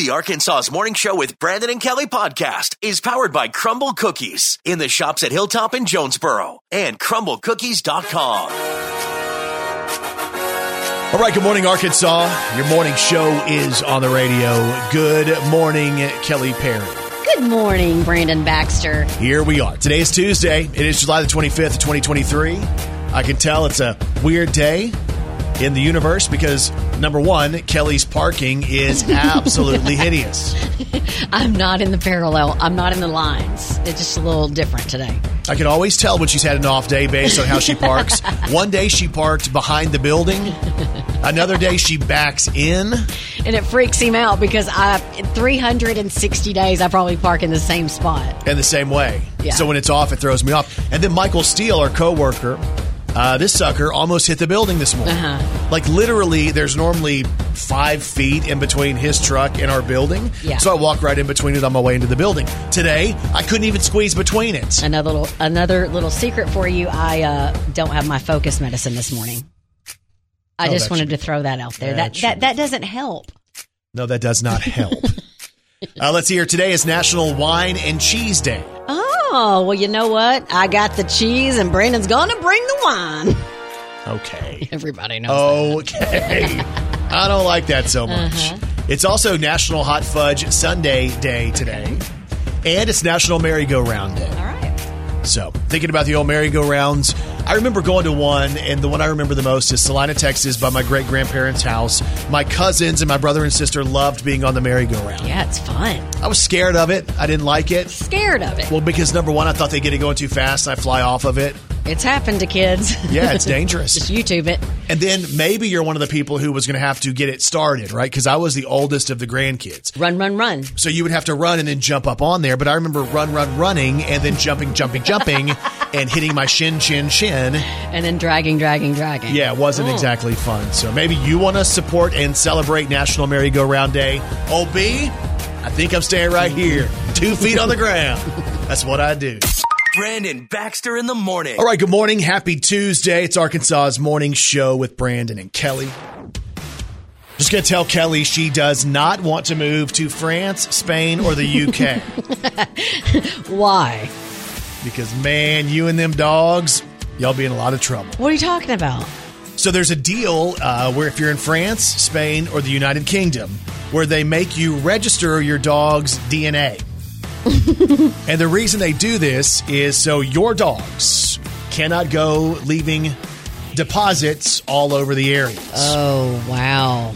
The Arkansas's Morning Show with Brandon and Kelly podcast is powered by Crumbl Cookies in the shops at Hilltop and Jonesboro and crumblcookies.com. All right, good morning, Arkansas. Your morning show is on the radio. Good morning, Kelly Perry. Good morning, Brandon Baxter. Here we are. Today is Tuesday. It is July the 25th, 2023. I can tell it's a weird day in the universe because number one, Kelly's parking is absolutely hideous. I'm not in the parallel. I'm not in the lines. It's just a little different today. I can always tell when she's had an off day based on how she parks. One day she parked behind the building. Another day she backs in. And it freaks him out because I 360 days I probably park in the same spot. in the same way. Yeah. So when it's off, it throws me off. And then Michael Steele, our coworker, uh, this sucker almost hit the building this morning. Uh-huh. Like literally, there's normally five feet in between his truck and our building. Yeah. So I walk right in between it on my way into the building. Today, I couldn't even squeeze between it. Another little another little secret for you. I uh, don't have my focus medicine this morning. I Oh, just wanted to throw that out there. that That that, that doesn't help. No, that does not help. uh, let's see here. Today is National Wine and Cheese Day. Oh well, you know what? I got the cheese, and Brandon's gonna bring the wine. Okay. Everybody knows. Okay. I don't like that so much. Uh-huh. It's also National Hot Fudge Sundae Day today. And it's National Merry-Go-Round Day. All right. So, thinking about the old merry-go-rounds, I remember going to one, and the one I remember the most is Celina, Texas, by my great grandparents' house. My cousins and my brother and sister loved being on the merry-go-round. Yeah, it's fun. I was scared of it. I didn't like it. Scared of it. Well, because number one, I thought they'd get it going too fast, and I fly off of it. It's happened to kids. Yeah, it's dangerous. Just YouTube it. And then maybe you're one of the people who was going to have to get it started, right? Because I was the oldest of the grandkids. Run, run, run. So you would have to run and then jump up on there. But I remember run, run, running, and then jumping, jumping, jumping, and hitting my shin, shin, shin. And then dragging, dragging, dragging. Yeah, it wasn't Oh. exactly fun. So maybe you want to support and celebrate National Merry-Go-Round Day. OB, I think I'm staying right here, two feet on the ground. That's what I do. Brandon Baxter in the morning. All right, good morning. Happy Tuesday. It's Arkansas's morning show with Brandon and Kelly. Just going to tell Kelly she does not want to move to France, Spain, or the UK. Why? because, man, you and them dogs, y'all be in a lot of trouble. What are you talking about? So there's a deal uh, where if you're in France, Spain, or the United Kingdom, where they make you register your dog's DNA. and the reason they do this is so your dogs cannot go leaving deposits all over the areas. Oh, wow.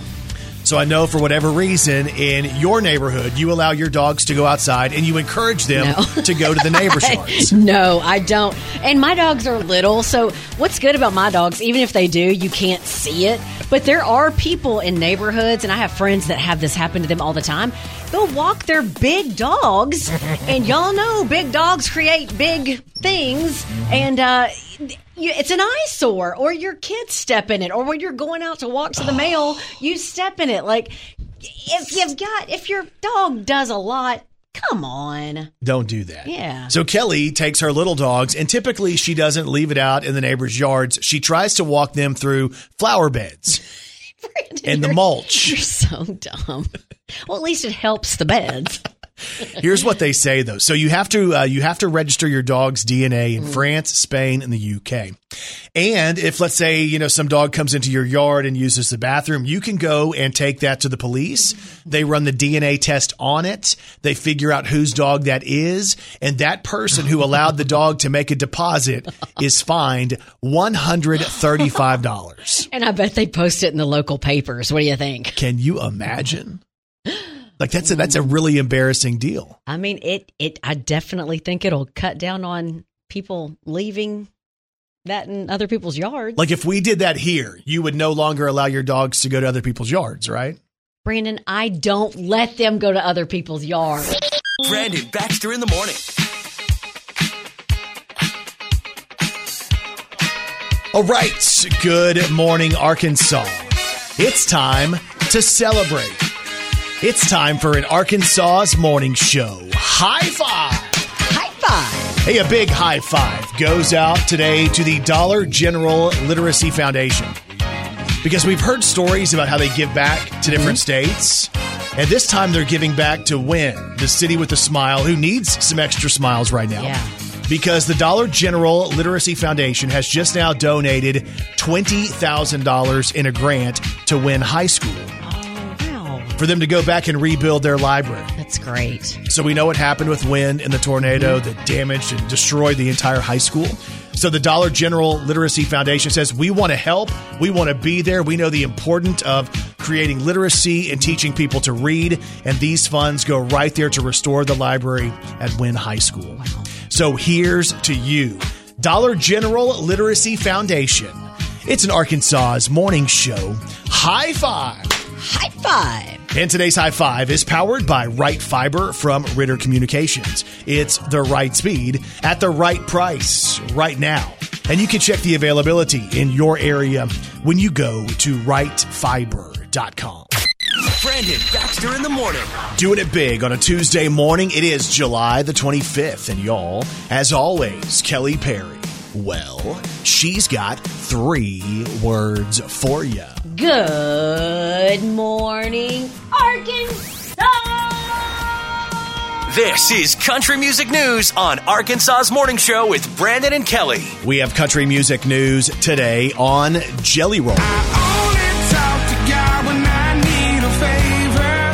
So I know for whatever reason in your neighborhood, you allow your dogs to go outside and you encourage them No. to go to the neighbor's yards. No, I don't. And my dogs are little, so what's good about my dogs, even if they do, you can't see it. But there are people in neighborhoods, and I have friends that have this happen to them all the time. They'll walk their big dogs, and y'all know big dogs create big things, and uh, you, it's an eyesore, or your kids step in it, or when you're going out to walk to the mail, you step in it. Like, if you've got, if your dog does a lot, come on. Don't do that. Yeah. So Kelly takes her little dogs, and typically she doesn't leave it out in the neighbor's yards. She tries to walk them through flower beds and the mulch. You're so dumb. Well, at least it helps the beds. Here's what they say though. So you have to uh, you have to register your dog's DNA in France, Spain, and the UK. And if let's say you know some dog comes into your yard and uses the bathroom, you can go and take that to the police. They run the DNA test on it. They figure out whose dog that is, and that person who allowed the dog to make a deposit is fined one hundred thirty five dollars. And I bet they post it in the local papers. What do you think? Can you imagine? Like that's a, that's a really embarrassing deal. I mean, it, it, I definitely think it'll cut down on people leaving that in other people's yards. Like if we did that here, you would no longer allow your dogs to go to other people's yards, right? Brandon, I don't let them go to other people's yards. Brandon Baxter in the morning. All right. Good morning, Arkansas. It's time to celebrate. It's time for an Arkansas's morning show. High five. High five. Hey, a big high five goes out today to the Dollar General Literacy Foundation. Because we've heard stories about how they give back to different mm-hmm. states. And this time they're giving back to Wynne, the city with a smile, who needs some extra smiles right now. Yeah. Because the Dollar General Literacy Foundation has just now donated $20,000 in a grant to Wynne High School. For them to go back and rebuild their library. That's great. So we know what happened with Wynne and the tornado that damaged and destroyed the entire high school. So the Dollar General Literacy Foundation says we want to help. We want to be there. We know the importance of creating literacy and teaching people to read. And these funds go right there to restore the library at Wynne High School. So here's to you, Dollar General Literacy Foundation. It's an Arkansas's morning show. High five. High five. And today's high five is powered by Right Fiber from Ritter Communications. It's the right speed at the right price right now. And you can check the availability in your area when you go to rightfiber.com. Brandon Baxter in the morning. Doing it big on a Tuesday morning. It is July the 25th. And y'all, as always, Kelly Perry. Well, she's got three words for you. Good morning, Arkansas. This is Country Music News on Arkansas's Morning Show with Brandon and Kelly. We have country music news today on Jelly Roll.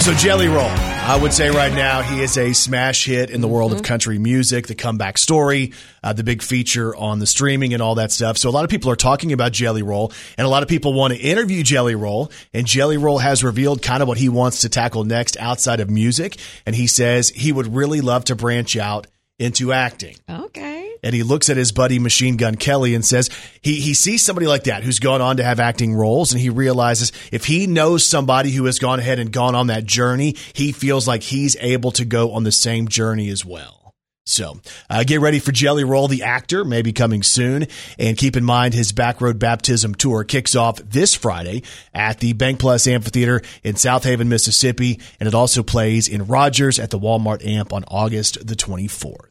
So Jelly Roll, I would say right now he is a smash hit in the world of country music. The comeback story, uh, the big feature on the streaming and all that stuff. So a lot of people are talking about Jelly Roll, and a lot of people want to interview Jelly Roll. And Jelly Roll has revealed kind of what he wants to tackle next outside of music, and he says he would really love to branch out into acting Okay. And he looks at his buddy Machine Gun Kelly and says he he sees somebody like that who's gone on to have acting roles, and he realizes if he knows somebody who has gone ahead and gone on that journey, he feels like he's able to go on the same journey as well. So uh, get ready for Jelly Roll, the actor, maybe coming soon. And keep in mind his Backroad Baptism tour kicks off this Friday at the Bank Plus Amphitheater in Southaven, Mississippi. And it also plays in Rogers at the Walmart Amp on August the 24th.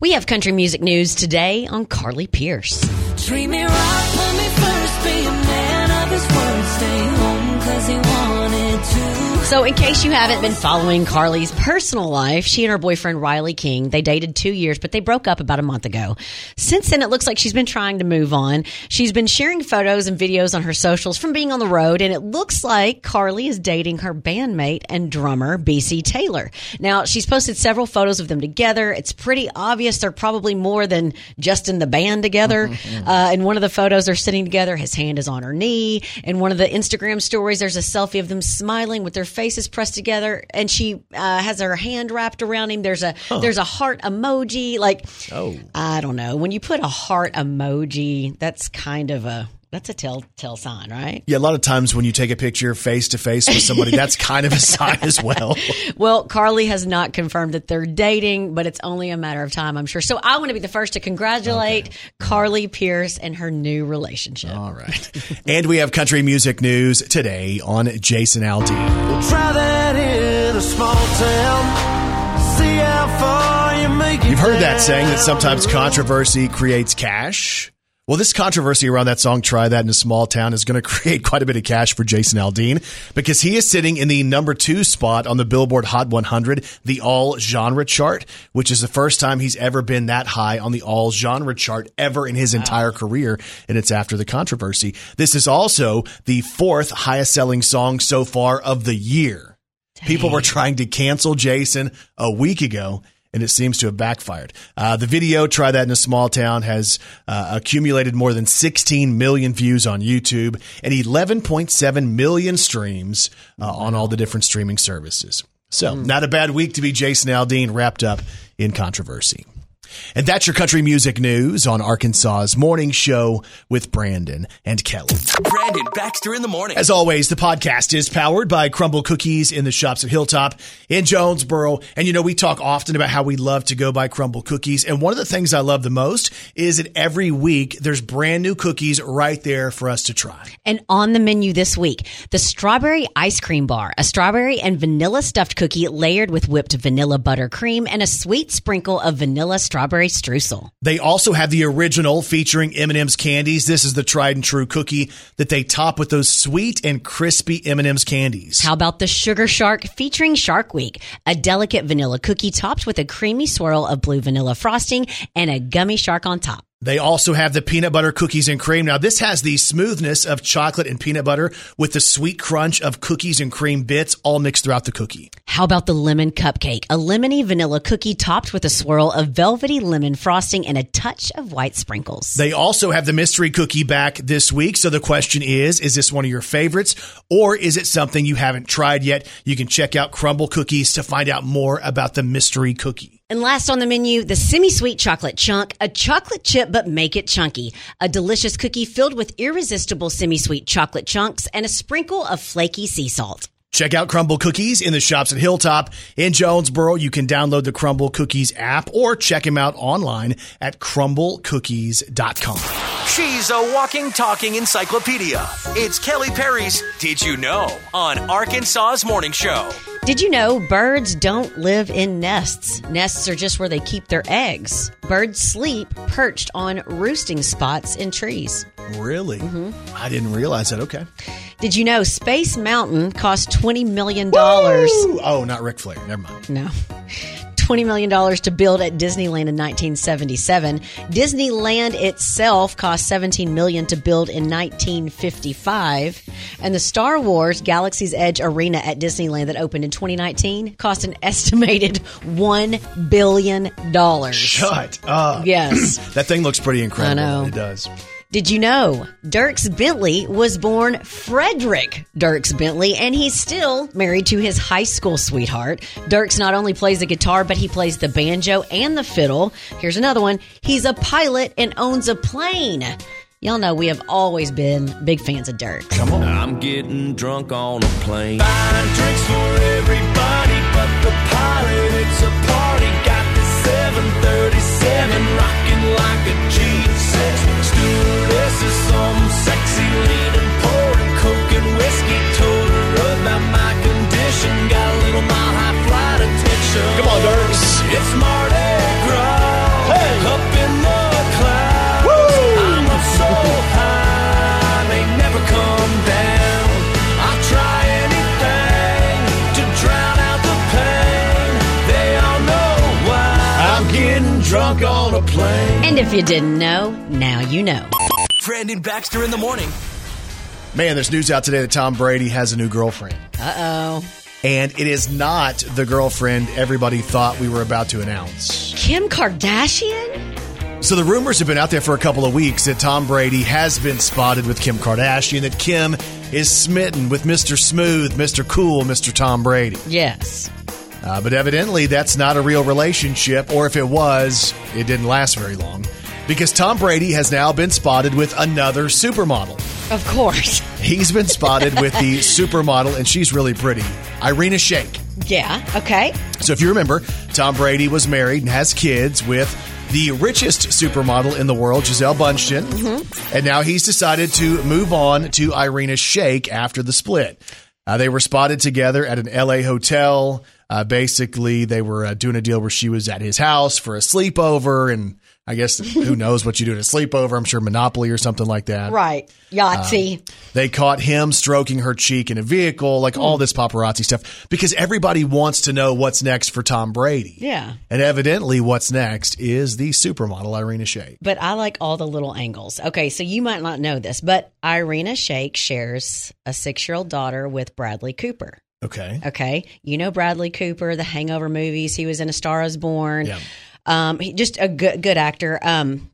We have country music news today on Carly Pearce. Treat me right, put me first, be a man of his word, stay home cause he wanted to. So, in case you haven't been following Carly's personal life, she and her boyfriend Riley King, they dated two years, but they broke up about a month ago. Since then, it looks like she's been trying to move on. She's been sharing photos and videos on her socials from being on the road, and it looks like Carly is dating her bandmate and drummer, BC Taylor. Now, she's posted several photos of them together. It's pretty obvious they're probably more than just in the band together. Uh, in one of the photos, they're sitting together. His hand is on her knee. In one of the Instagram stories, there's a selfie of them smiling with their faces pressed together, and she uh, has her hand wrapped around him. There's a there's a heart emoji. Like, Oh. I don't know. When you put a heart emoji, that's kind of a that's a telltale sign, right? Yeah, a lot of times when you take a picture face to face with somebody, that's kind of a sign as well. Well, Carly has not confirmed that they're dating, but it's only a matter of time, I'm sure. So I want to be the first to congratulate Carly Pearce and her new relationship. All right. And we have country music news today on Jason Aldean. Try that in a small town. See how far you make it. You've heard that saying that sometimes controversy creates cash. Well, this controversy around that song, Try That in a Small Town, is going to create quite a bit of cash for Jason Aldean because he is sitting in the number two spot on the Billboard Hot 100, the all genre chart, which is the first time he's ever been that high on the all genre chart ever in his entire career. And it's after the controversy. This is also the fourth highest selling song so far of the year. People were trying to cancel Jason a week ago, and it seems to have backfired. Uh, the video, Try That in a Small Town, has uh, accumulated more than 16 million views on YouTube and 11.7 million streams uh, on all the different streaming services. So, not a bad week to be Jason Aldean wrapped up in controversy. And that's your country music news on Arkansas's morning show with Brandon and Kelly. Brandon Baxter in the morning. As always, the podcast is powered by Crumbl Cookies in the shops at Hilltop in Jonesboro. And you know, we talk often about how we love to go buy Crumbl Cookies. And one of the things I love the most is that every week there's brand new cookies right there for us to try. And on the menu this week, the strawberry ice cream bar, a strawberry and vanilla stuffed cookie layered with whipped vanilla buttercream and a sweet sprinkle of vanilla strawberry strawberry streusel. They also have the original featuring M&M's candies. This is the tried and true cookie that they top with those sweet and crispy M&M's candies. How about the Sugar Shark featuring Shark Week? A delicate vanilla cookie topped with a creamy swirl of blue vanilla frosting and a gummy shark on top. They also have the peanut butter cookies and cream. Now, this has the smoothness of chocolate and peanut butter with the sweet crunch of cookies and cream bits all mixed throughout the cookie. How about the lemon cupcake? A lemony vanilla cookie topped with a swirl of velvety lemon frosting and a touch of white sprinkles. They also have the mystery cookie back this week. So the question is, is this one of your favorites or is it something you haven't tried yet? You can check out Crumbl Cookies to find out more about the mystery cookie. And last on the menu, the semi-sweet chocolate chunk, a chocolate chip but make it chunky. A delicious cookie filled with irresistible semi-sweet chocolate chunks and a sprinkle of flaky sea salt. Check out Crumbl Cookies in the shops at Hilltop in Jonesboro. You can download the Crumbl Cookies app or check them out online at crumblcookies.com. She's a walking, talking encyclopedia. It's Kelly Perry's Did You Know on Arkansas's Morning Show. Did you know birds don't live in nests? Nests are just where they keep their eggs. Birds sleep perched on roosting spots in trees. Really? Mm-hmm. I didn't realize that. Okay. Did you know Space Mountain cost $20 million? Oh, not Ric Flair. Never mind. No. $20 million to build at Disneyland in 1977. Disneyland itself cost 17 million to build in 1955. And the Star Wars Galaxy's Edge Arena at Disneyland that opened in 2019 cost an estimated $1 billion. Shut up. Yes. That thing looks pretty incredible. I know. It does. Did you know Dierks Bentley was born Frederick Dierks Bentley and he's still married to his high school sweetheart? Dierks not only plays the guitar, but he plays the banjo and the fiddle. Here's another one. He's a pilot and owns a plane. Y'all know we have always been big fans of Dierks. Come on. I'm getting drunk on a plane. Buying drinks for everybody but the pilot. It's a party. Got the 737 rocking like a G6. Come on, Dierks. It's Mardi Gras. Up in the clouds. I'm up so high, they never come down. I'll try anything to drown out the pain. They all know why I'm getting drunk on a plane. And if you didn't know, now you know. Brandon Baxter in the morning. Man, there's news out today that Tom Brady has a new girlfriend. Uh oh. And it is not the girlfriend everybody thought we were about to announce. Kim Kardashian? So the rumors have been out there for a couple of weeks that Tom Brady has been spotted with Kim Kardashian, that Kim is smitten with Mr. Smooth, Mr. Cool, Mr. Tom Brady. Yes. Uh, but evidently, that's not a real relationship, or if it was, it didn't last very long. Because Tom Brady has now been spotted with another supermodel. Of course. He's been spotted with the supermodel, and she's really pretty, Irina Shayk. Yeah. Okay. So if you remember, Tom Brady was married and has kids with the richest supermodel in the world, Gisele Bundchen. And now he's decided to move on to Irina Shayk after the split. Uh, they were spotted together at an LA hotel. Uh, basically, they were uh, doing a deal where she was at his house for a sleepover. And I guess who knows what you do at a sleepover? I'm sure Monopoly or something like that. Right. Yahtzee. Um, they caught him stroking her cheek in a vehicle, like all hmm. this paparazzi stuff, because everybody wants to know what's next for Tom Brady. Yeah. And evidently, what's next is the supermodel Irina Shayk. But I like all the little angles. Okay, so you might not know this, but Irina Shayk shares a six year old daughter with Bradley Cooper. Okay. Okay, you know Bradley Cooper, the Hangover movies. He was in A Star Is Born. Yeah. Um, he, just a good good actor. Um,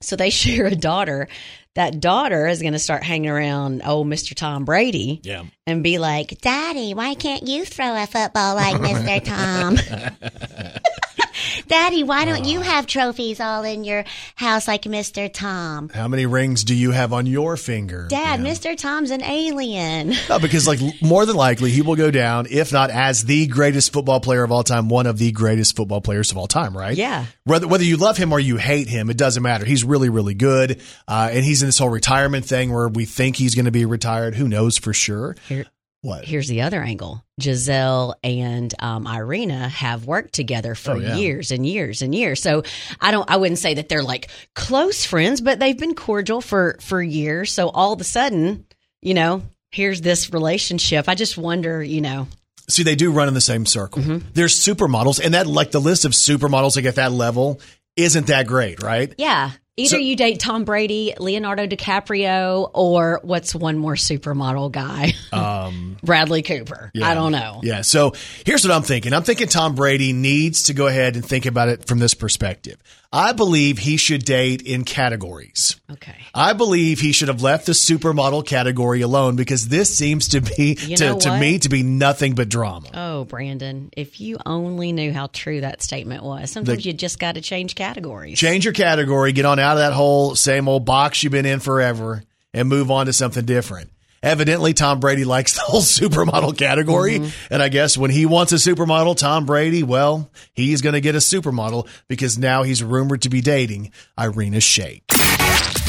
so they share a daughter. That daughter is going to start hanging around old Mr. Tom Brady Yeah. and be like, Daddy, why can't you throw a football like Mr. Tom? Daddy, why don't you have trophies all in your house like Mr. Tom? How many rings do you have on your finger? Dad, Yeah. Mr. Tom's an alien. No, because like more than likely he will go down, if not as the greatest football player of all time, one of the greatest football players of all time, right? Yeah. Whether whether you love him or you hate him, it doesn't matter. He's really really good, uh, and he's in this whole retirement thing where we think he's going to be retired. Who knows for sure? Here- What? Here's the other angle. Gisele and um, Irina have worked together for Oh, yeah. years and years and years. So I don't, I wouldn't say that they're like close friends, but they've been cordial for for years. So all of a sudden, you know, here's this relationship. I just wonder, you know, See, they do run in the same circle. Mm-hmm. There's supermodels, and that like the list of supermodels like at that level isn't that great, right? yeah. Either So- you date Tom Brady, Leonardo DiCaprio, or what's one more supermodel guy? Um, Bradley Cooper. I don't know. Yeah. So here's what I'm thinking. I'm thinking Tom Brady needs to go ahead and think about it from this perspective. I believe he should date in categories. Okay. I believe he should have left the supermodel category alone because this seems to be You to, to me to be nothing but drama. Oh, Brandon, if you only knew how true that statement was. Sometimes The- you just got to change categories. Change your category, get on out of that whole same old box you've been in forever, and move on to something different. Evidently, Tom Brady likes the whole supermodel category. Mm-hmm. And I guess when he wants a supermodel, Tom Brady, well, he's going to get a supermodel because now he's rumored to be dating Irina Shayk.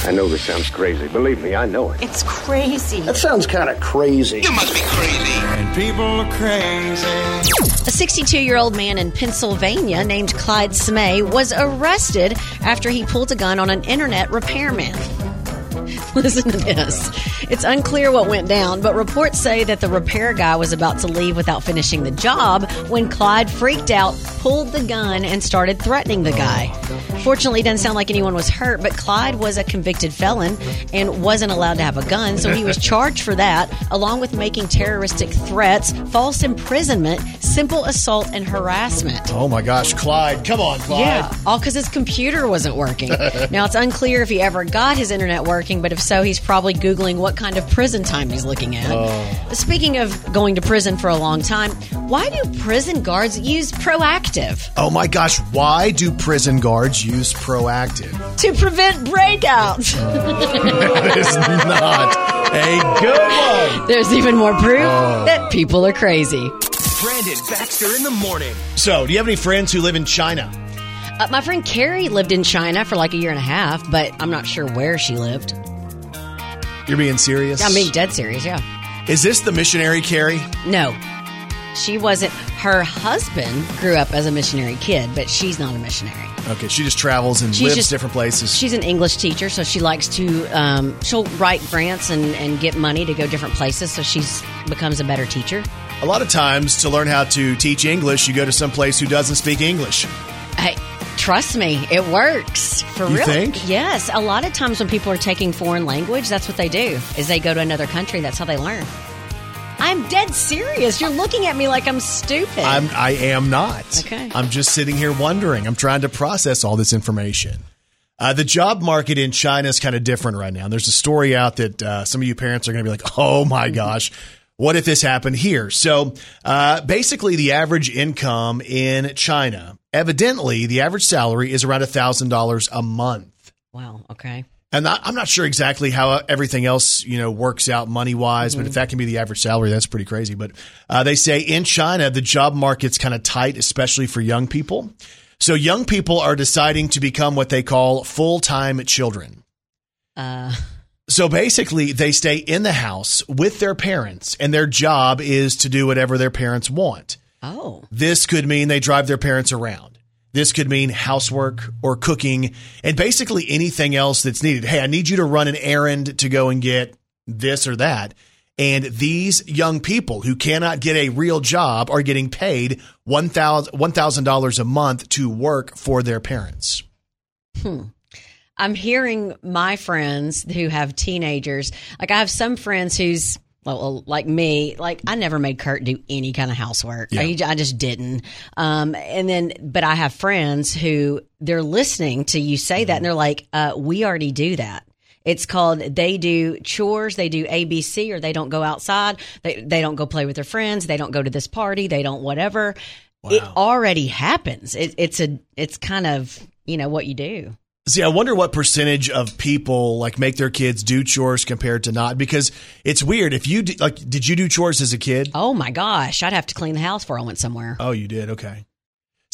I know this sounds crazy. Believe me, I know it. It's crazy. That sounds kind of crazy. You must be crazy. And people are crazy. A 62 year old man in Pennsylvania named Clyde Smay was arrested after he pulled a gun on an internet repairman. Listen to this. It's unclear what went down, but reports say that the repair guy was about to leave without finishing the job when Clyde freaked out, pulled the gun, and started threatening the guy. Fortunately, it doesn't sound like anyone was hurt, but Clyde was a convicted felon and wasn't allowed to have a gun, so he was charged for that, along with making terroristic threats, false imprisonment, simple assault, and harassment. Oh my gosh, Clyde. Come on, Clyde. Yeah, all because his computer wasn't working. now, it's unclear if he ever got his internet working, but if so, he's probably Googling what kind of prison time he's looking at. Oh. Speaking of going to prison for a long time, why do prison guards use Proactiv Oh my gosh, why do prison guards use Proactiv? to prevent breakouts? That is not a good one. There's even more proof oh. that people are crazy. Brandon Baxter in the morning. So, do you have any friends who live in China? Uh, my friend Carrie lived in China for like a year and a half, but I'm not sure where she lived. You're being serious? I'm being dead serious, yeah. Is this the missionary Carrie? No, she wasn't. Her husband grew up as a missionary kid, but she's not a missionary. Okay, she just travels and She's lives just- different places. She's an English teacher, so she likes to. Um, she'll write grants and, and get money to go different places, so she's becomes a better teacher. A lot of times, to learn how to teach English, you go to some place who doesn't speak English. Hey, trust me, it works for You real. think? Yes, a lot of times when people are taking foreign language, that's what they do. Is they go to another country. That's how they learn. I'm dead serious. You're looking at me like I'm stupid. I'm, I am not. Okay. I'm just sitting here wondering. I'm trying to process all this information. Uh, the job market in China is kind of different right now. There's a story out that uh, some of you parents are going to be like, oh my gosh, what if this happened here? So uh, basically, the average income in China, evidently, the average salary is around $1,000 a month. wow. Okay. And I'm not sure exactly how everything else, you know, works out money wise, but if that can be the average salary, that's pretty crazy. But uh, they say in China, the job market's kind of tight, especially for young people. So young people are deciding to become what they call full time children. Uh, So basically, they stay in the house with their parents, and their job is to do whatever their parents want. Oh. This could mean they drive their parents around. This could mean housework or cooking and basically anything else that's needed. Hey, I need you to run an errand to go and get this or that. And these young people who cannot get a real job are getting paid $1,000 $1,000 a month to work for their parents. Hmm. I'm hearing my friends who have teenagers. Like I have some friends who's well, like me, like I never made Kurt do any kind of housework. Yeah. I, I just didn't. Um, and then, but I have friends who they're listening to you say that, and they're like, uh, "We already do that." It's called they do chores, they do ABC, or they don't go outside. They they don't go play with their friends. They don't go to this party. They don't whatever. It already happens. It, it's a it's kind of you know what you do. See, I wonder what percentage of people like make their kids do chores compared to not because it's weird. If you d- like, did you do chores as a kid? Oh my gosh, I'd have to clean the house before I went somewhere. Oh, you did. Okay.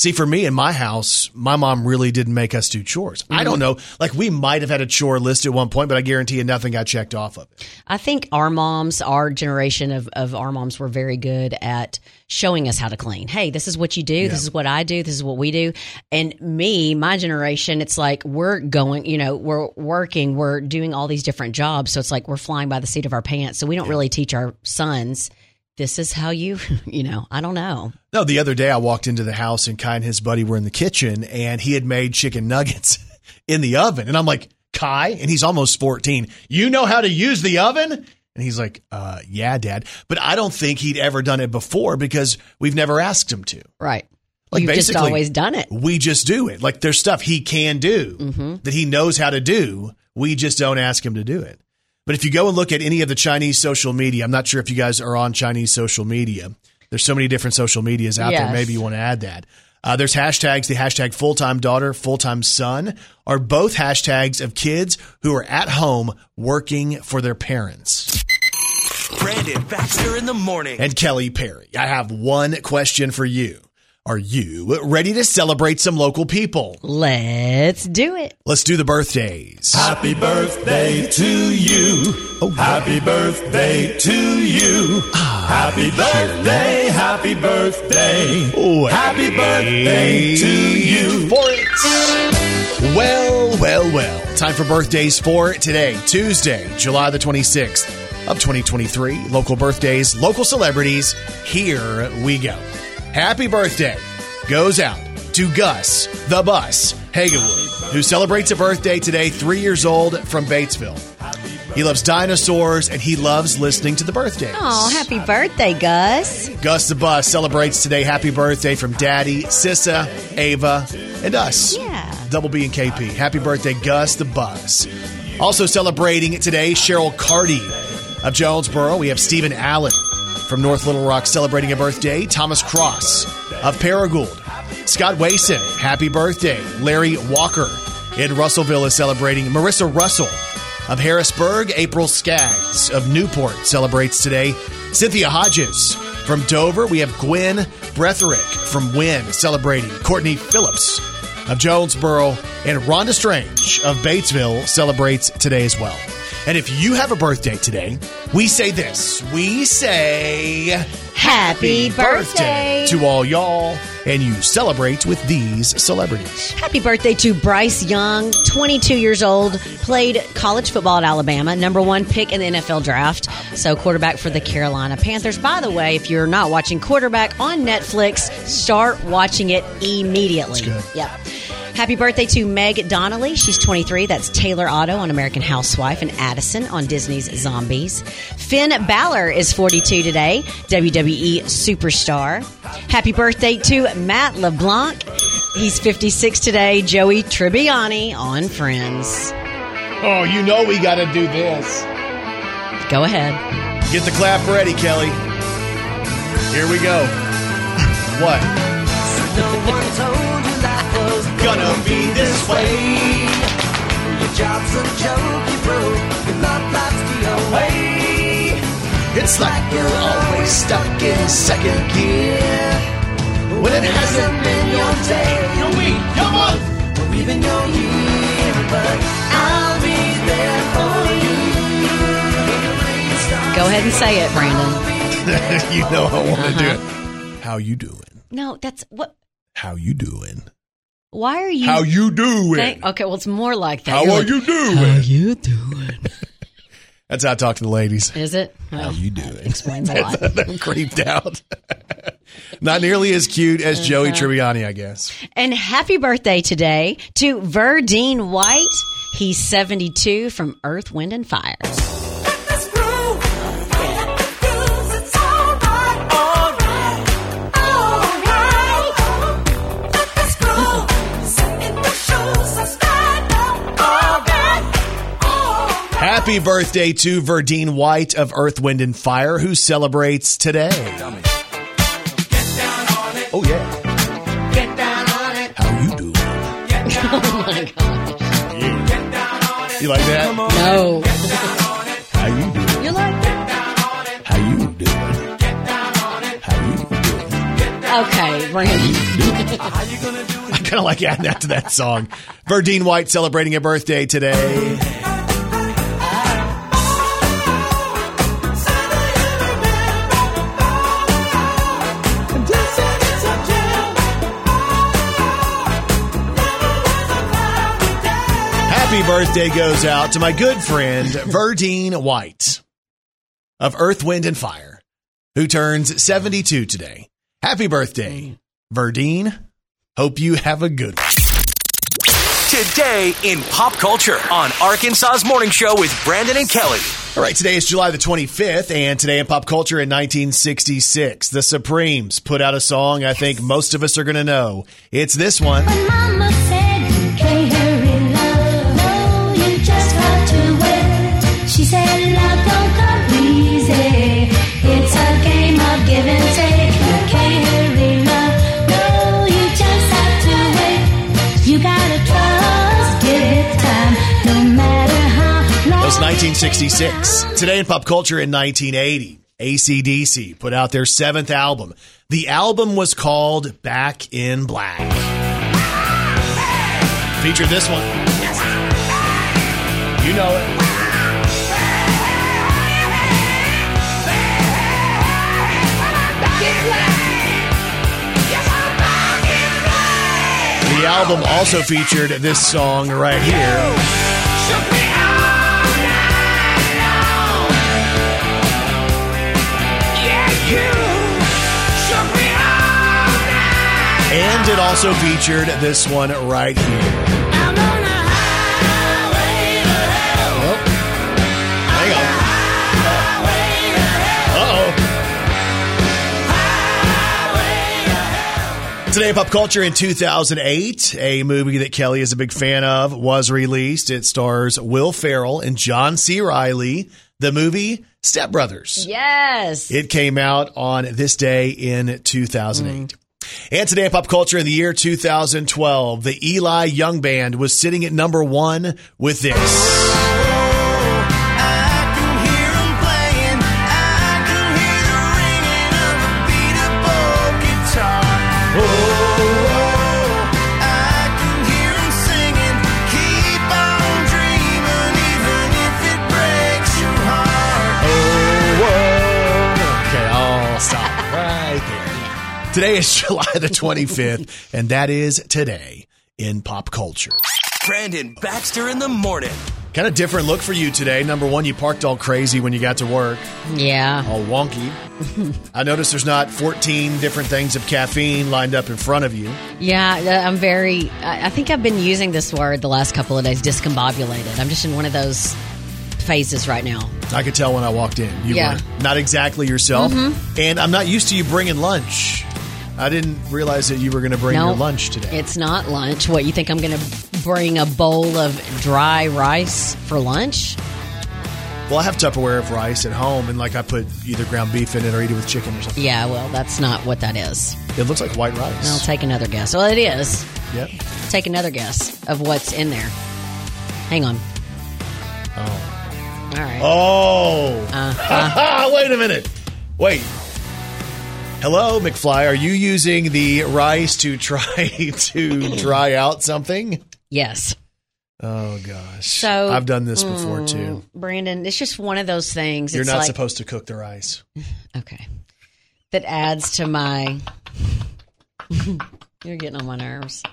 See, for me in my house, my mom really didn't make us do chores. I don't mm. know. Like we might have had a chore list at one point, but I guarantee you nothing got checked off of it. I think our moms, our generation of, of our moms were very good at showing us how to clean. Hey, this is what you do. This is what I do. This is what we do. And me, my generation, it's like we're going, you know, we're working, we're doing all these different jobs. So it's like we're flying by the seat of our pants. So we don't really teach our sons, this is how you, you know, I don't know. No, the other day I walked into the house and Kai and his buddy were in the kitchen and he had made chicken nuggets in the oven. And I'm like, Kai, and he's almost 14. You know how to use the oven? And he's like, uh, yeah, dad. But I don't think he'd ever done it before because we've never asked him to. Right. Like You've just basically, always done it. We just do it. Like there's stuff he can do Mm-hmm. that he knows how to do. We just don't ask him to do it. But if you go and look at any of the Chinese social media, I'm not sure if you guys are on Chinese social media. There's so many different social medias out there. Maybe you want to add that. Uh, there's hashtags. The hashtag full time daughter, full time son are both hashtags of kids who are at home working for their parents. Brandon Baxter in the morning. And Kelly Perry, I have one question for you. Are you ready to celebrate some local people? Let's do it. Let's do the birthdays. Happy birthday to you. Oh, happy birthday to you. Ah, happy birthday, happy birthday. Oh, Happy birthday to you. For it. Well, well, well. Time for birthdays for today, Tuesday, July the 26th of 2023. Local birthdays, local celebrities. Here we go. Happy birthday goes out to Gus, the bus, Hagenwood, who celebrates a birthday today, three years old from Batesville. He loves dinosaurs and he loves listening to the birthdays. Oh, happy birthday, Gus. Gus the Bus celebrates today. Happy birthday from Daddy, Sissa, Ava, and us. Yeah. Double B and KP. Happy birthday, Gus the Bus. Also celebrating today, Cheryl Carty of Jonesboro. We have Stephen Allen from North Little Rock celebrating a birthday. Thomas Cross of Paragould. Scott Wason, happy birthday. Larry Walker in Russellville is celebrating. Marissa Russell of Harrisburg. April Skaggs of Newport celebrates today. Cynthia Hodges from Dover. We have Gwen Bretherick from Wynne celebrating. Courtney Phillips of Jonesboro and Rhonda Strange of Batesville celebrates today as well. And if you have a birthday today, we say this. We say Happy birthday. to all y'all, and you celebrate with these celebrities. Happy birthday to Bryce Young, 22 years old, played college football at Alabama, number one pick in the NFL draft. So, quarterback for the Carolina Panthers. By the way, if you're not watching quarterback on Netflix, start watching it immediately. good. Yep. Happy birthday to Meg Donnelly. She's 23. That's Taylor Otto on American Housewife and Addison on Disney's Zombies. Finn Balor is 42 today, WWE superstar. Happy birthday to Matt LeBlanc. He's 56 today, Joey Tribbiani on Friends. Oh, you know we got to do this. Go ahead. Get the clap ready, Kelly. Here we go. what? gonna be this way. Your job's a joke you broke, your love life's the away. It's like you're always stuck in second gear. When it hasn't been your day, your week, your month. Or even your year, but I'll be there for you. When the rain starts Go ahead and say it, Brandon. you know I want to Uh-huh. do it. How you doing? No, that's what. How you doing? Why are you? How you doing? Thank- okay, well, it's more like that. How You're are like, you doing? How are you doing? That's how I talk to the ladies. Is it? How Well, you doing? explains a lot. They're creeped out. Not nearly as cute as Joey Uh-huh. Tribbiani, I guess. And happy birthday today to Verdine White. He's 72 from Earth, Wind, and Fire. Happy birthday to Verdine White of Earth, Wind, and Fire, who celebrates today. Oh, yeah. Get down on it, How you doing? get down Oh my gosh. get down on it. You like that? No. How you doing? You like that? How you doing? How you doing? Okay, Brandon. I kind of like adding that to that song. Verdine White celebrating a birthday today. Birthday goes out to my good friend Verdine White of Earth, Wind, and Fire, who turns 72 today. Happy birthday, Verdine. Hope you have a good one. Today in pop culture on Arkansas's Morning Show with Brandon and Kelly. All right, today is July the 25th, and today in pop culture in 1966, the Supremes put out a song I think most of us are going to know. It's this one. She said love don't come easy. It's a game of give and take. You can't hurry love. No, you just have to wait. You gotta trust, give it time, no matter how long. That was 1966. Today in pop culture in 1980, ACDC put out their seventh album. The album was called Back in Black. Featured this one. You know it. Album also featured this song right here. And it also featured this one right here. Today in pop culture in 2008, a movie that Kelly is a big fan of was released. It stars Will Ferrell and John C. Reilly. The movie Step Brothers. Yes. It came out on this day in 2008. Mm. And today in pop culture in the year 2012, the Eli Young Band was sitting at number one with this. Today is July the 25th, and that is today in pop culture. Brandon Baxter in the morning. Kind of different look for you today. Number one, you parked all crazy when you got to work, Yeah. all wonky. I noticed there's not 14 different things of caffeine lined up in front of you. Yeah, uh, I'm very. I I think I've been using this word the last couple of days, discombobulated. I'm just in one of those phases right now. I could tell when I walked in. You Yeah. were not exactly yourself. Mm-hmm. And I'm not used to you bringing lunch. I didn't realize that you were going to bring no, your lunch today. It's not lunch. What you think I'm going to bring a bowl of dry rice for lunch? well, I have Tupperware of rice at home, and like I put either ground beef in it or eat it with chicken or something. Yeah, well, that's not what that is. It looks like white rice. I'll take another guess. Well, it is. Yep. Take another guess of what's in there. Hang on. Oh. All right. Oh. Uh, Wait a minute. Wait. Hello, McFly. Are you using the rice to try to dry out something? Yes. Oh gosh. So I've done this before too. Brandon, it's just one of those things. You're it's not like, supposed to cook the rice. Okay. That adds to my. You're getting on my nerves.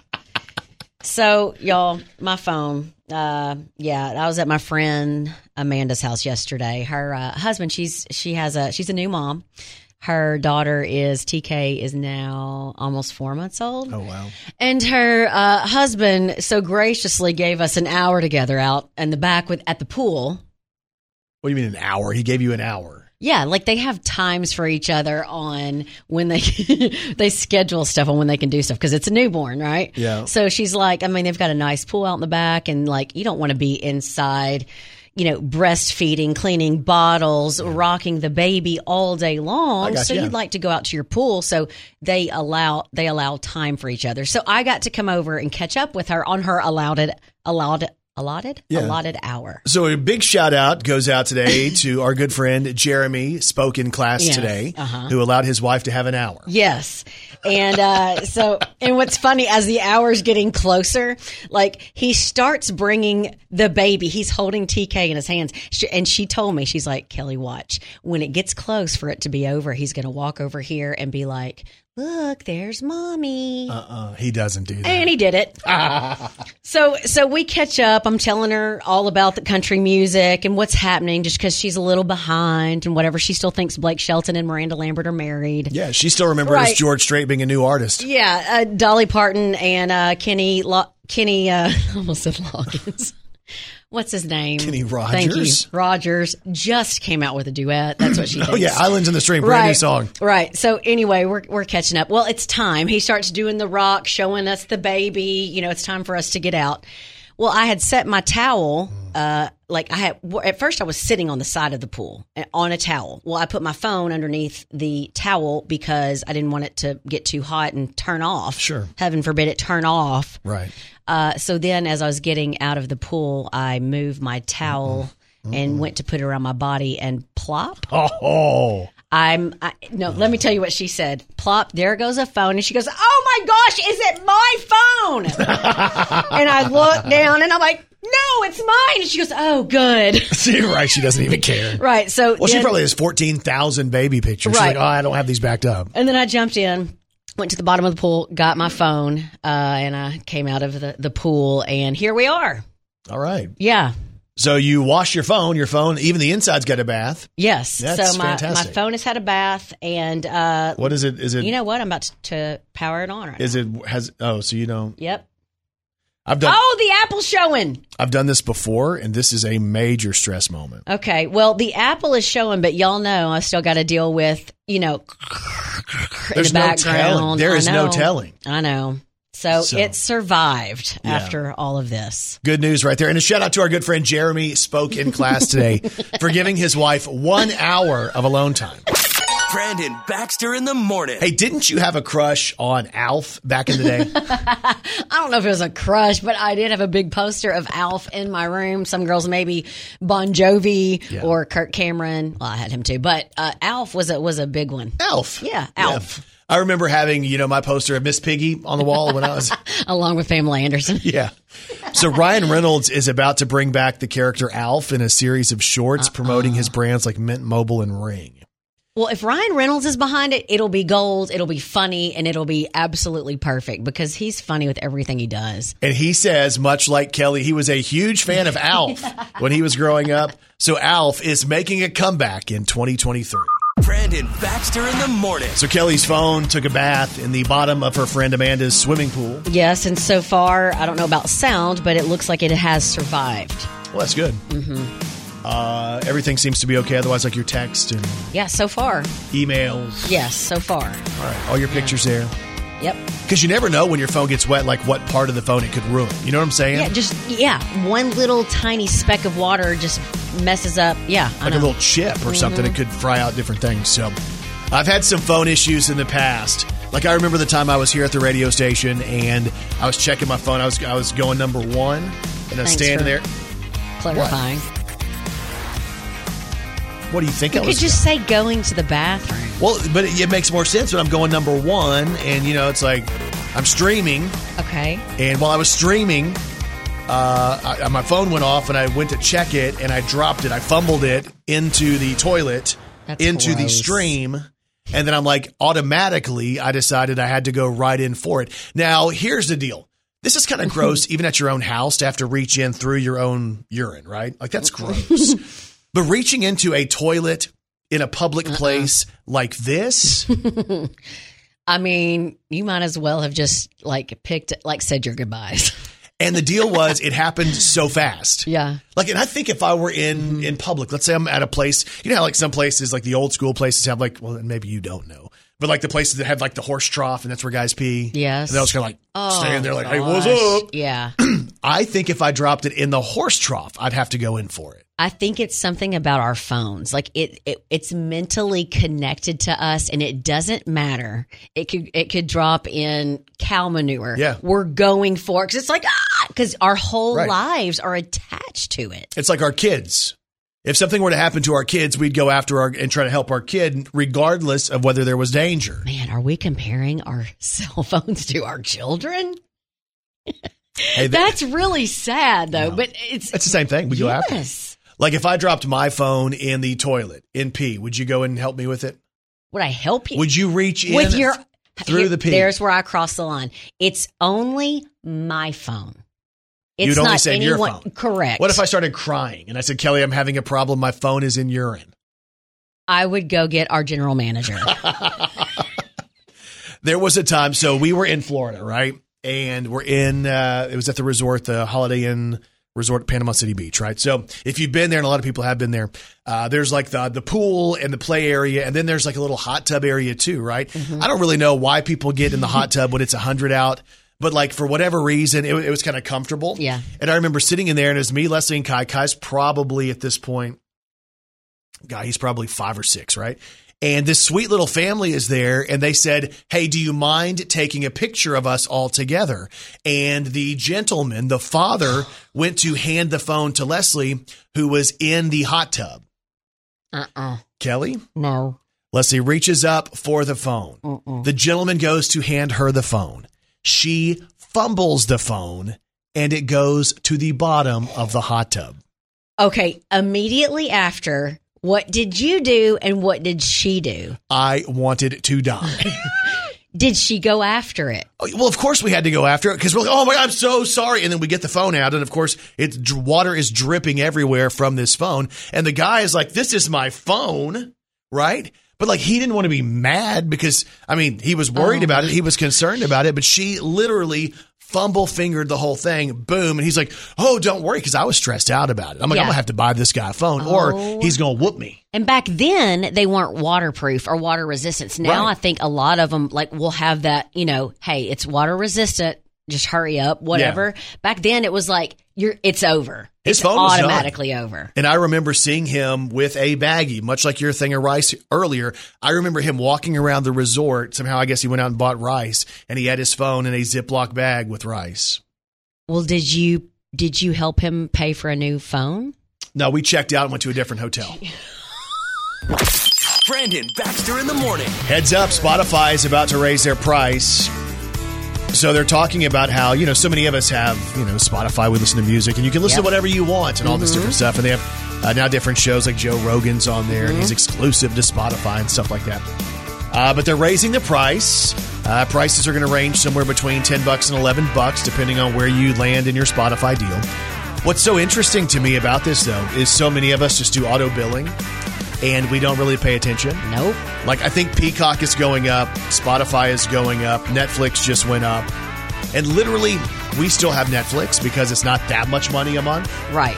So, y'all, my phone. Uh, yeah, I was at my friend Amanda's house yesterday. Her uh, husband, she's she has a she's a new mom. Her daughter is TK is now almost four months old. Oh wow. And her uh, husband so graciously gave us an hour together out in the back with at the pool. What do you mean an hour? He gave you an hour. Yeah, like they have times for each other on when they they schedule stuff on when they can do stuff because it's a newborn, right? Yeah. So she's like, I mean, they've got a nice pool out in the back, and like you don't want to be inside, you know, breastfeeding, cleaning bottles, rocking the baby all day long. got So you. you'd like to go out to your pool. So they allow they allow time for each other. So I got to come over and catch up with her on her allowed it allowed allotted Yeah. allotted hour. So a big shout out goes out today to our good friend Jeremy, spoke in class Yes, today, uh-huh. who allowed his wife to have an hour. Yes. And uh, so, and what's funny, as the hour's getting closer, like he starts bringing the baby. He's holding TK in his hands. She, and she told me, she's like, Kelly, watch. When it gets close for it to be over, he's going to walk over here and be like, look, there's mommy. Uh, uh he doesn't do that. And he did it. so so we catch up. I'm telling her all about the country music and what's happening just because she's a little behind and whatever. She still thinks Blake Shelton and Miranda Lambert are married. yeah, she still remembers Right. George Strait being a new artist. Yeah, uh, Dolly Parton and uh, Kenny Lo- Kenny uh, almost said Loggins. What's his name? Kenny Thank you. Rogers? Rogers just came out with a duet. That's what she thinks. Oh yeah, Islands in the Stream, brand new Right. song. Right. So anyway, we're we're catching up. Well, it's time. He starts doing the rock, showing us the baby. You know, it's time for us to get out. Well, I had set my towel. Uh, like I had at first, I was sitting on the side of the pool uh, on a towel. Well, I put my phone underneath the towel because I didn't want it to get too hot and turn off. Sure. Heaven forbid it turn off. Right. Uh, so then, as I was getting out of the pool, I moved my towel and went to put it around my body and plop. Oh, I'm I, no. Let me tell you what she said. Plop. There goes a phone, and she goes, "Oh my gosh, is it my phone?" and I look down, and I'm like, "No, it's mine." And she goes, "Oh, good." see, right. She doesn't even care. right. So Well, she probably has fourteen thousand baby pictures. She's Right. like, oh, I don't have these backed up. And then I jumped in, went to the bottom of the pool, got my phone, uh, and I came out of the, the pool, and here we are. All right. Yeah. So you wash your phone. Your phone, even the inside's got a bath. Yes. That's so my, my phone has had a bath, and uh, What is it? Is it? you know what? I'm about to, to power it on right is now. it has? Oh, so you don't. Yep. I've done. Oh, the Apple's showing. I've done this before, and this is a major stress moment. Okay. Well, the Apple is showing, but y'all know I still got to deal with, you know, in There's the no background. telling. There is no telling. I know. So, So- it survived Yeah. after all of this. Good news right there. And a shout out to our good friend Jeremy spoke in class today for giving his wife one hour of alone time. Brandon Baxter in the morning. Hey, didn't you have a crush on Alf back in the day? I don't know if it was a crush, but I did have a big poster of Alf in my room. Some girls maybe Bon Jovi Yeah. or Kirk Cameron. Well, I had him too, but uh, Alf was a was a big one, Alf. Yeah, Alf. I remember having, you know, my poster of Miss Piggy on the wall when I was along with Pamela Anderson. Yeah. So Ryan Reynolds is about to bring back the character Alf in a series of shorts uh-uh. promoting his brands like Mint Mobile and Ring. Well, if Ryan Reynolds is behind it, it'll be gold, it'll be funny, and it'll be absolutely perfect because he's funny with everything he does. And he says, much like Kelly, he was a huge fan of Alf when he was growing up. So Alf is making a comeback in 2023. Brandon Baxter in the morning. So Kelly's phone took a bath in the bottom of her friend Amanda's swimming pool. Yes, and so far, I don't know about sound, but it looks like it has survived. Well, that's good. Mm-hmm. Uh, everything seems to be okay. Otherwise, like your text and Yeah, so far. emails. Yes, so far. All right, all your pictures there. Yep. Because you never know when your phone gets wet, like what part of the phone it could ruin. You know what I'm saying? Yeah, just yeah, one little tiny speck of water just messes up. Yeah, like a little chip or something. It mm-hmm. could fry out different things. So I've had some phone issues in the past. Like I remember the time I was here at the radio station and I was checking my phone. I was I was going number one and I was Thanks standing there. clarifying. What do you think You I could was? just say going to the bathroom. well, but it, it makes more sense when I'm going number one, and you know it's like I'm streaming, Okay. and while I was streaming, uh, I, my phone went off, and I went to check it, and I dropped it. I fumbled it into the toilet, That's into the stream. And then I'm like, automatically, I decided I had to go right in for it. Now, here's the deal. This is kind of gross, even at your own house, to have to reach in through your own urine, right? Like, that's gross. But reaching into a toilet in a public Uh-uh. place like this, I mean, you might as well have just like picked, like said your goodbyes. and the deal was it happened so fast. yeah. Like, and I think if I were in Mm-hmm. in public, let's say I'm at a place, you know, how like some places, like the old school places, have like, well, maybe you don't know, but like the places that have like the horse trough, and that's where guys pee. Yes. and they'll just kind of like Oh, stand there, like, hey, what's up? Yeah. I think if I dropped it in the horse trough, I'd have to go in for it. I think it's something about our phones. Like it, it it's mentally connected to us and it doesn't matter. It could it could drop in cow manure. Yeah. We're going for it 'cause it's like ah because our whole Right. lives are attached to it. It's like our kids. If something were to happen to our kids, we'd go after our and try to help our kid, regardless of whether there was danger. Man, are we comparing our cell phones to our children? Hey, th- That's really sad, though. No. But it's it's the same thing. We go after. Like if I dropped my phone in the toilet in pee, would you go and help me with it? Would I help you Would you reach in with your through here- the pee? There's where I cross the line. It's only my phone. It's You'd only not save your anyone. phone. Correct. What if I started crying and I said, Kelly, I'm having a problem. My phone is in urine. I would go get our general manager. There was a time, so we were in Florida, right? And we're in, uh, it was at the resort, the Holiday Inn Resort, at Panama City Beach, right? So if you've been there, and a lot of people have been there, uh, there's like the the pool and the play area, and then there's like a little hot tub area too, right? I don't really know why people get in the hot tub when it's 100 out. But like for whatever reason, it, it was kind of comfortable. Yeah. And I remember sitting in there, and it was me, Leslie, and Kai. Kai's probably at this point, guy, he's probably five or six, right? And this sweet little family is there, and they said, Hey, do you mind taking a picture of us all together? And the gentleman, the father, went to hand the phone to Leslie, who was in the hot tub. uh uh Kelly, No. Leslie reaches up for the phone. Mm-mm. The gentleman goes to hand her the phone. She fumbles the phone, and it goes to the bottom of the hot tub. Okay. Immediately after, what did you do and what did she do? I wanted to die. Did she go after it? Well, of course we had to go after it because we're like, oh my God, I'm so sorry. And then we get the phone out, and of course, it's water is dripping everywhere from this phone. And the guy is like, this is my phone, right? But like, he didn't want to be mad because, I mean, he was worried Oh. about it. He was concerned about it, but she literally fumble fingered the whole thing. Boom. And he's like, oh, don't worry because I was stressed out about it. I'm like, Yeah. I'm going to have to buy this guy a phone Oh. or he's going to whoop me. And back then, they weren't waterproof or water resistant. Now, Right. I think a lot of them like will have that. You know, hey, it's water resistant. Just hurry up, whatever. Back then, it was like you're. It's over. His it's phone was automatically over. And I remember seeing him with a baggie, much like your thing of rice earlier. I remember him walking around the resort. Somehow, I guess he went out and bought rice, and he had his phone in a Ziploc bag with rice. Well, did you did you help him pay for a new phone? No, we checked out and went to a different hotel. Brandon Baxter in the morning. Heads up, Spotify is about to raise their price. So they're talking about how, you know, so many of us have, you know, Spotify, we listen to music, and you can listen Yep. to whatever you want and all this different stuff. And they have uh, now different shows like Joe Rogan's on there, and he's exclusive to Spotify and stuff like that. Uh, but they're raising the price. Uh, prices are going to range somewhere between 10 bucks and 11 bucks, depending on where you land in your Spotify deal. What's so interesting to me about this, though, is so many of us just do auto billing and we don't really pay attention. Nope. Like I think Peacock is going up, Spotify is going up, Netflix just went up. And literally we still have Netflix because it's not that much money a month. Right.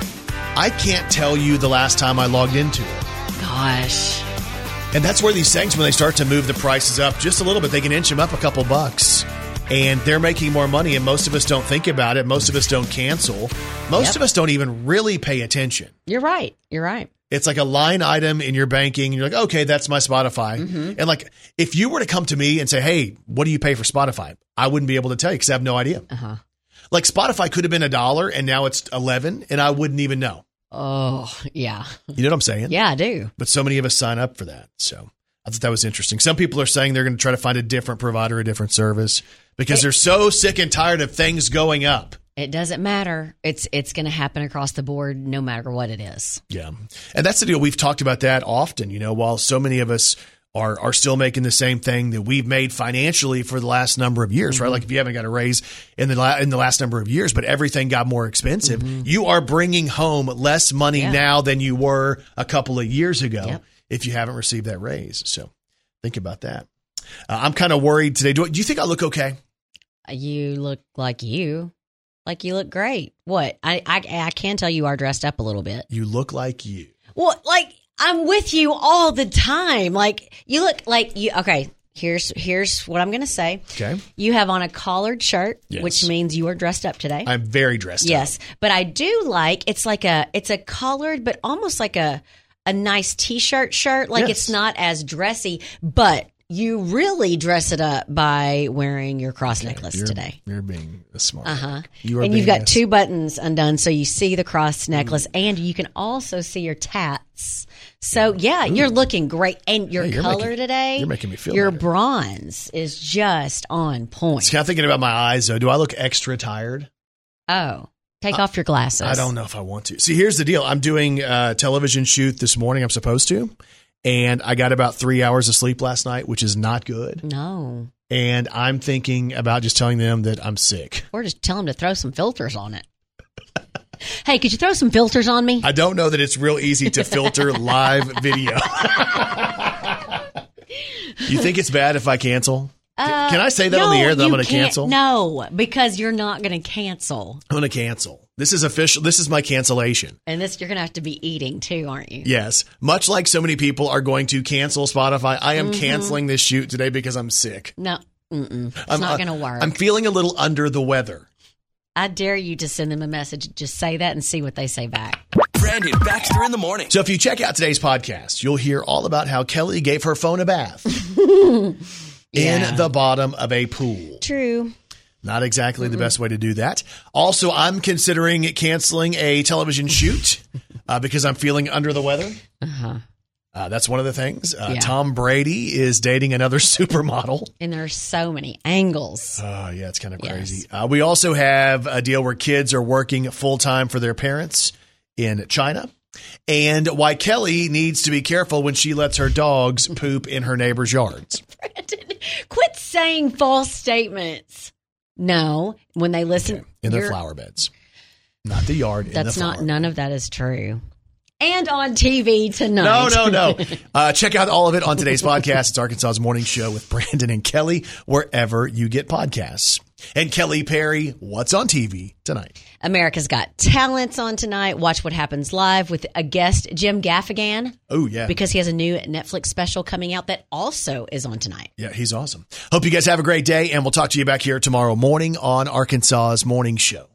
I can't tell you the last time I logged into it. Gosh. And that's where these things when they start to move the prices up just a little bit, they can inch them up a couple bucks. And they're making more money and most of us don't think about it. Most of us don't cancel. Most Yep. of us don't even really pay attention. You're right. You're right. It's like a line item in your banking. You're like, okay, that's my Spotify. And like, if you were to come to me and say, hey, what do you pay for Spotify? I wouldn't be able to tell you because I have no idea. Uh-huh. Like, Spotify could have been a dollar and now it's 11 and I wouldn't even know. Oh, yeah. You know what I'm saying? Yeah, I do. But so many of us sign up for that. So I thought that was interesting. Some people are saying they're going to try to find a different provider, a different service because they're so sick and tired of things going up. It doesn't matter. It's it's going to happen across the board no matter what it is. Yeah. And that's the deal. We've talked about that often, you know, while so many of us are, are still making the same thing that we've made financially for the last number of years, right? Like if you haven't got a raise in the, la- in the last number of years, but everything got more expensive, you are bringing home less money Yeah. now than you were a couple of years ago Yep. if you haven't received that raise. So think about that. Uh, I'm kind of worried today. Do, do you think I look okay? You look like you. Like you look great. What? I I I can tell you are dressed up a little bit. You look like you. Well, like I'm with you all the time. Like you look like you okay, here's here's what I'm going to say. Okay. You have on a collared shirt, Yes. which means you are dressed up today. I'm very dressed up. Yes, but I do like it's like a it's a collared, but almost like a a nice t-shirt shirt. Like Yes. it's not as dressy, but you really dress it up by wearing your cross necklace You're, today. You're being smart. Uh huh. You And you've got two buttons undone, so you see the cross necklace, and you can also see your tats. So yeah, you're looking great, and your Hey, color making- today. you're making me feel your better. bronze is just on point. Kind of thinking about my eyes though. Do I look extra tired? Oh, take off your glasses. I don't know if I want to. See, here's the deal. I'm doing a television shoot this morning. I'm supposed to, and I got about three hours of sleep last night, which is not good. No, And I'm thinking about just telling them that I'm sick. or just tell them to throw some filters on it. hey, could you throw some filters on me? I don't know that it's real easy to filter live video. you think it's bad if I cancel? Can- Can I say that on the Uh, air that I'm going to cancel? No, because you're not going to cancel. I'm going to cancel. This is official. This is my cancellation. And this you're going to have to be eating too, aren't you? Yes. Much like so many people are going to cancel Spotify, I am Mm-hmm. canceling this shoot today because I'm sick. No, mm-mm. it's I'm, not uh, going to work. I'm feeling a little under the weather. I dare you to send them a message. Just say that and see what they say back. Brandon Baxter in the morning. So if you check out today's podcast, you'll hear all about how Kelly gave her phone a bath Yeah. in the bottom of a pool. True. Not exactly the best way to do that. Also, I'm considering canceling a television shoot uh, because I'm feeling under the weather. Uh huh. that's one of the things. Uh, Yeah. Tom Brady is dating another supermodel. And there's so many angles. Oh, yeah, it's kind of Yes. crazy. Uh, we also have a deal where kids are working full time for their parents in China. And why Kelly needs to be careful when she lets her dogs poop in her neighbor's yards. Quit saying false statements. No, when they listen, In their flower beds. Not the yard. in That's the not. None of that is true. And on TV tonight. No, no, no. Uh, check out all of it on today's podcast. It's Arkansas's Morning Show with Brandon and Kelly, wherever you get podcasts. And Kelly Perry, what's on TV tonight? America's Got Talents on tonight. Watch what happens live with a guest, Jim Gaffigan, Oh, yeah. because he has a new Netflix special coming out that also is on tonight. yeah, he's awesome. Hope you guys have a great day, and we'll talk to you back here tomorrow morning on Arkansas's Morning Show.